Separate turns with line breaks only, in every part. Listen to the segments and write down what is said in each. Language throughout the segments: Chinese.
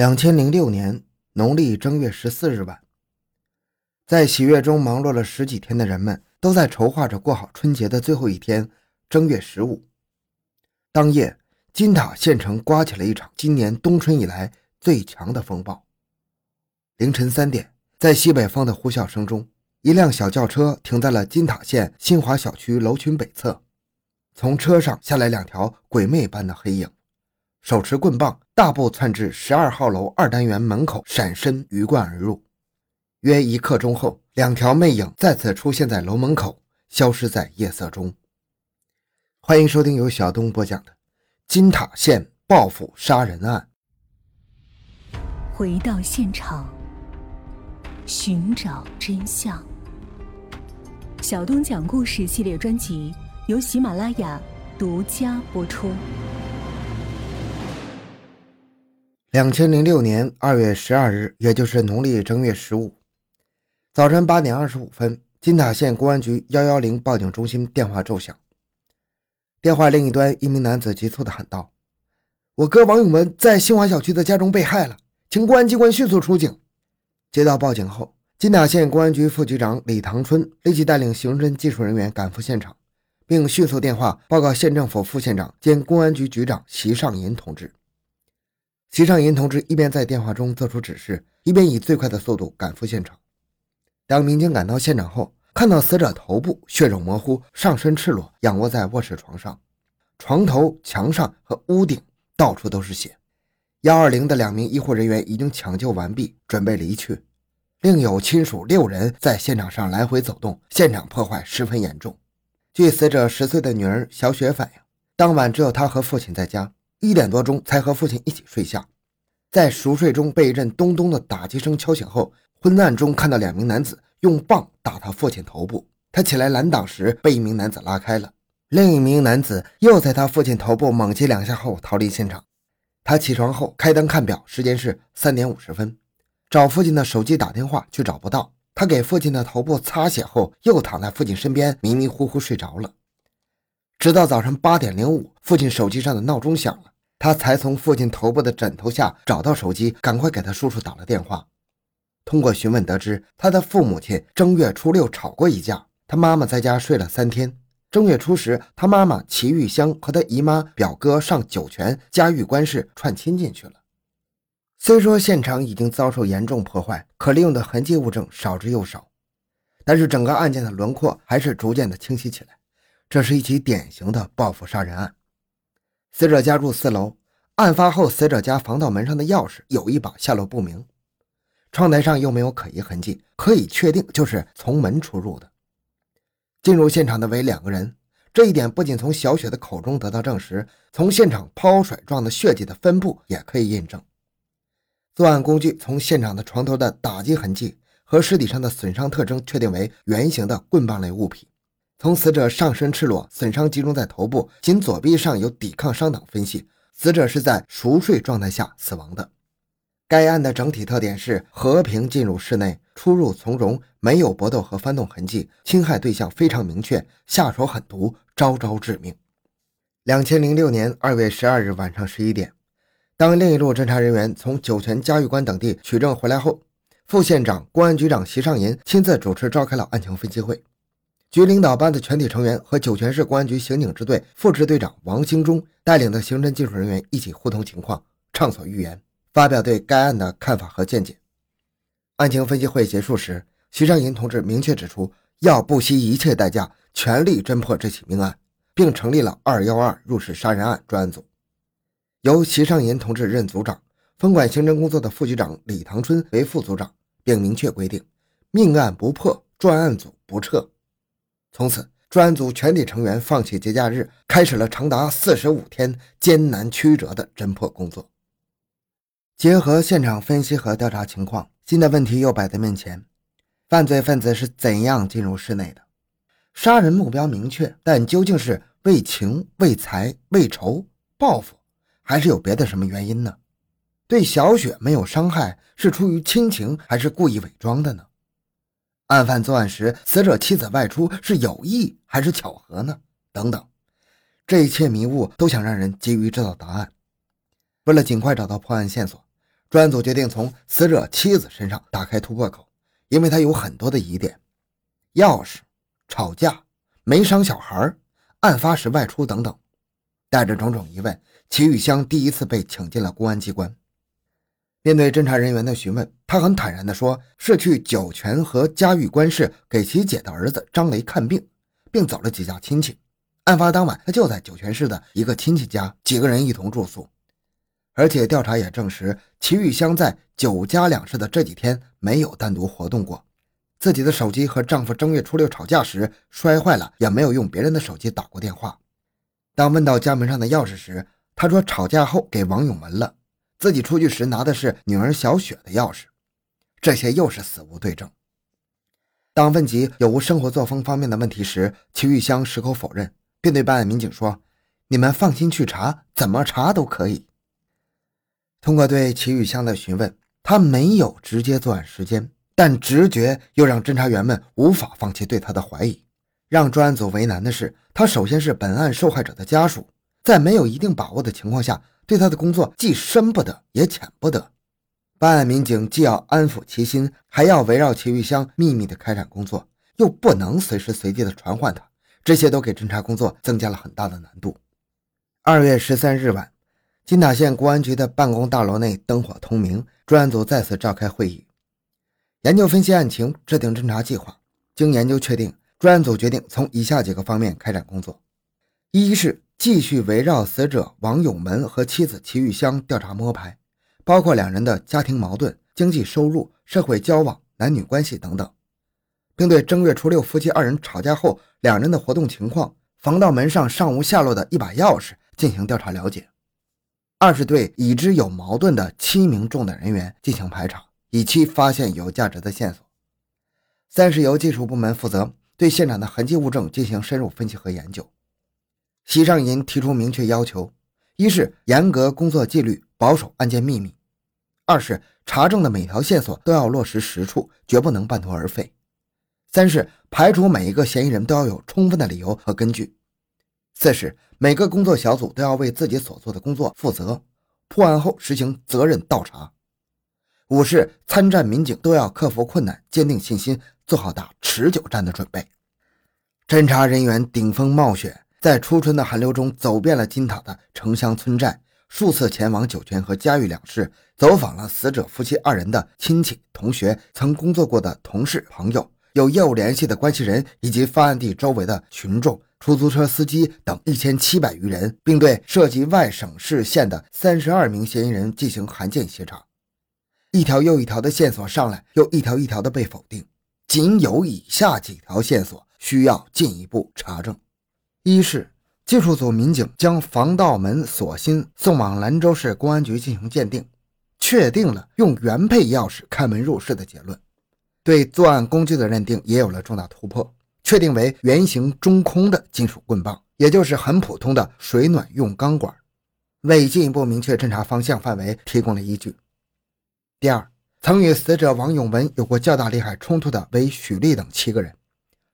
两千零六年农历正月十四日晚，在喜悦中忙碌了十几天的人们，都在筹划着过好春节的最后一天——正月十五。当夜，金塔县城刮起了一场今年冬春以来最强的风暴。凌晨三点，在西北风的呼啸声中，一辆小轿车停在了金塔县新华小区楼群北侧，从车上下来两条鬼魅般的黑影。手持棍棒，大步窜至十二号楼二单元门口，闪身鱼贯而入。约一刻钟后，两条魅影再次出现在楼门口，消失在夜色中。欢迎收听由小东播讲的《金塔县报复杀人案》。
回到现场，寻找真相。小东讲故事系列专辑由喜马拉雅独家播出。
两千零六年二月十二日，也就是农历正月十五，早晨八点二十五分，金塔县公安局幺幺零报警中心电话骤响。电话另一端，一名男子急促地喊道：“我哥王永文在新华小区的家中被害了，请公安机关迅速出警。”接到报警后，金塔县公安局副局长李唐春立即带领刑侦技术人员赶赴现场，并迅速电话报告县政府副县长兼公安局局长席尚银同志。席尚银同志一边在电话中做出指示，一边以最快的速度赶赴现场。当民警赶到现场后，看到死者头部血肉模糊，上身赤裸，仰卧在卧室床上，床头、墙上和屋顶到处都是血。幺二零的两名医护人员已经抢救完毕，准备离去，另有亲属六人在现场上来回走动，现场破坏十分严重。据死者十岁的女儿小雪反映，当晚只有她和父亲在家。一点多钟才和父亲一起睡下，在熟睡中被一阵咚咚的打击声敲醒后，昏暗中看到两名男子用棒打他父亲头部，他起来拦挡时被一名男子拉开了，另一名男子又在他父亲头部猛击两下后逃离现场。他起床后开灯看表，时间是三点五十分，找父亲的手机打电话却找不到。他给父亲的头部擦血后，又躺在父亲身边迷迷糊糊睡着了。直到早上八点零五，父亲手机上的闹钟响了。他才从父亲头部的枕头下找到手机，赶快给他叔叔打了电话。通过询问得知，他的父母亲正月初六吵过一架，他妈妈在家睡了三天。正月初十，他妈妈齐玉香和他姨妈、表哥上酒泉嘉峪关市串亲戚去了。虽说现场已经遭受严重破坏，可利用的痕迹物证少之又少，但是整个案件的轮廓还是逐渐的清晰起来。这是一起典型的报复杀人案。死者家住四楼，案发后，死者家防盗门上的钥匙有一把下落不明，窗台上又没有可疑痕迹，可以确定就是从门出入的。进入现场的为两个人，这一点不仅从小雪的口中得到证实，从现场抛甩状的血迹的分布也可以印证。作案工具从现场的床头的打击痕迹和尸体上的损伤特征确定为圆形的棍棒类物品。从死者上身赤裸、损伤集中在头部，仅左臂上有抵抗伤等分析，死者是在熟睡状态下死亡的。该案的整体特点是和平进入室内，出入从容，没有搏斗和翻动痕迹，侵害对象非常明确，下手狠毒，招招致命。两千零六年二月十二日晚上十一点，当另一路侦查人员从酒泉嘉峪关等地取证回来后，副县长、公安局长席尚银亲自主持召开了案情分析会。局领导班的全体成员和酒泉市公安局刑警支队副支队长王兴忠带领的刑侦技术人员一起互通情况，畅所欲言，发表对该案的看法和见解。案情分析会结束时，徐尚银同志明确指出，要不惜一切代价，全力侦破这起命案，并成立了“二幺二入室杀人案”专案组，由徐尚银同志任组长，分管刑侦工作的副局长李唐春为副组长，并明确规定：命案不破，专案组不撤。从此，专案组全体成员放弃节假日，开始了长达四十五天艰难曲折的侦破工作。结合现场分析和调查情况，新的问题又摆在面前：犯罪分子是怎样进入室内的？杀人目标明确，但究竟是为情、为财、为仇、报复，还是有别的什么原因呢？对小雪没有伤害，是出于亲情，还是故意伪装的呢？案犯作案时，死者妻子外出是有意还是巧合呢？等等，这一切迷雾都想让人急于知道答案。为了尽快找到破案线索，专案组决定从死者妻子身上打开突破口，因为他有很多的疑点：钥匙、吵架、没伤小孩、案发时外出等等。带着种种疑问，齐玉香第一次被请进了公安机关。面对侦查人员的询问，他很坦然地说：“是去酒泉和嘉峪关市给其姐的儿子张雷看病，并走了几家亲戚。案发当晚，他就在酒泉市的一个亲戚家，几个人一同住宿。而且调查也证实，齐玉香在酒家两市的这几天没有单独活动过。自己的手机和丈夫正月初六吵架时摔坏了，也没有用别人的手机打过电话。当问到家门上的钥匙时，他说吵架后给王永文了。”自己出去时拿的是女儿小雪的钥匙，这些又是死无对证。当问及有无生活作风方面的问题时，齐玉香矢口否认，并对办案民警说：“你们放心去查，怎么查都可以。”通过对齐玉香的询问，他没有直接作案时间，但直觉又让侦查员们无法放弃对他的怀疑。让专案组为难的是，他首先是本案受害者的家属，在没有一定把握的情况下。对他的工作既深不得也浅不得，办案民警既要安抚其心，还要围绕齐玉香秘密的开展工作，又不能随时随地的传唤他，这些都给侦查工作增加了很大的难度。二月十三日晚，金塔县公安局的办公大楼内灯火通明，专案组再次召开会议，研究分析案情，制定侦查计划。经研究确定，专案组决定从以下几个方面开展工作：一是。继续围绕死者王永文和妻子齐玉香调查摸排，包括两人的家庭矛盾、经济收入、社会交往、男女关系等等，并对正月初六夫妻二人吵架后两人的活动情况、防盗门上上无下落的一把钥匙进行调查了解。二是对已知有矛盾的七名重点人员进行排查，以期发现有价值的线索。三是由技术部门负责对现场的痕迹物证进行深入分析和研究。席尚银提出明确要求：一是严格工作纪律，保守案件秘密；二是查证的每条线索都要落实实处，绝不能半途而废；三是排除每一个嫌疑人都要有充分的理由和根据；四是每个工作小组都要为自己所做的工作负责，破案后实行责任倒查；五是参战民警都要克服困难，坚定信心，做好打持久战的准备。侦查人员顶风冒雪。在初春的寒流中，走遍了金塔的城乡村寨，数次前往酒泉和嘉峪两市，走访了死者夫妻二人的亲戚、同学、曾工作过的同事、朋友、有业务联系的关系人，以及发案地周围的群众、出租车司机等一千七百余人，并对涉及外省市县的三十二名嫌疑人进行函件协查。一条又一条的线索上来，又一条一条的被否定，仅有以下几条线索需要进一步查证。一是技术组民警将防盗门锁芯送往兰州市公安局进行鉴定，确定了用原配钥匙开门入室的结论，对作案工具的认定也有了重大突破，确定为圆形中空的金属棍棒，也就是很普通的水暖用钢管，为进一步明确侦查方向范围提供了依据。第二，曾与死者王永文有过较大利害冲突的为许丽等七个人，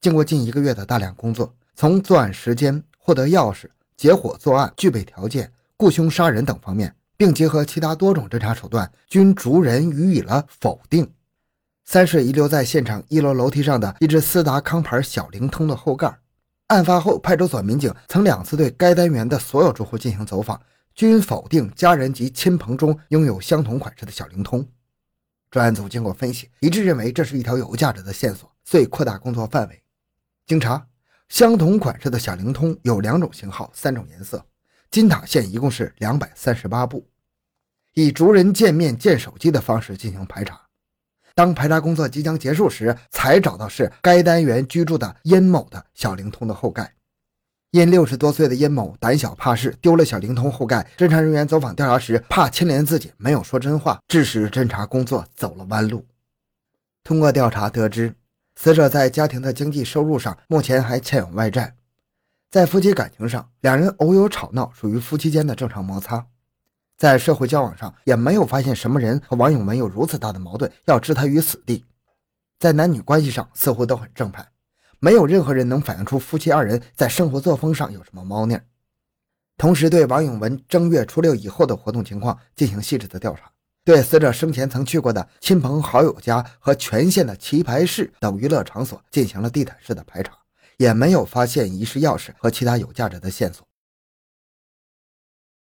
经过近一个月的大量工作。从作案时间、获得钥匙、结伙作案、具备条件、雇凶杀人等方面，并结合其他多种侦查手段，均逐人予以了否定。三是遗留在现场一楼楼梯上的一只斯达康牌小灵通的后盖。案发后，派出所民警曾两次对该单元的所有住户进行走访，均否定家人及亲朋中拥有相同款式的小灵通。专案组经过分析，一致认为这是一条有价值的线索，遂扩大工作范围。经查。相同款式的小灵通有两种型号、三种颜色。金塔县一共是两百三十八部，以逐人见面、见手机的方式进行排查。当排查工作即将结束时，才找到是该单元居住的殷某的小灵通的后盖。因六十多岁的殷某胆小怕事，丢了小灵通后盖。侦查人员走访调查时，怕牵连自己，没有说真话，致使侦查工作走了弯路。通过调查得知。死者在家庭的经济收入上目前还欠有外债，在夫妻感情上，两人偶有吵闹，属于夫妻间的正常摩擦。在社会交往上，也没有发现什么人和王永文有如此大的矛盾，要置他于死地。在男女关系上，似乎都很正派，没有任何人能反映出夫妻二人在生活作风上有什么猫腻。同时，对王永文正月初六以后的活动情况进行细致的调查，对死者生前曾去过的亲朋好友家和全县的棋牌室等娱乐场所进行了地毯式的排查，也没有发现遗失钥匙和其他有价值的线索。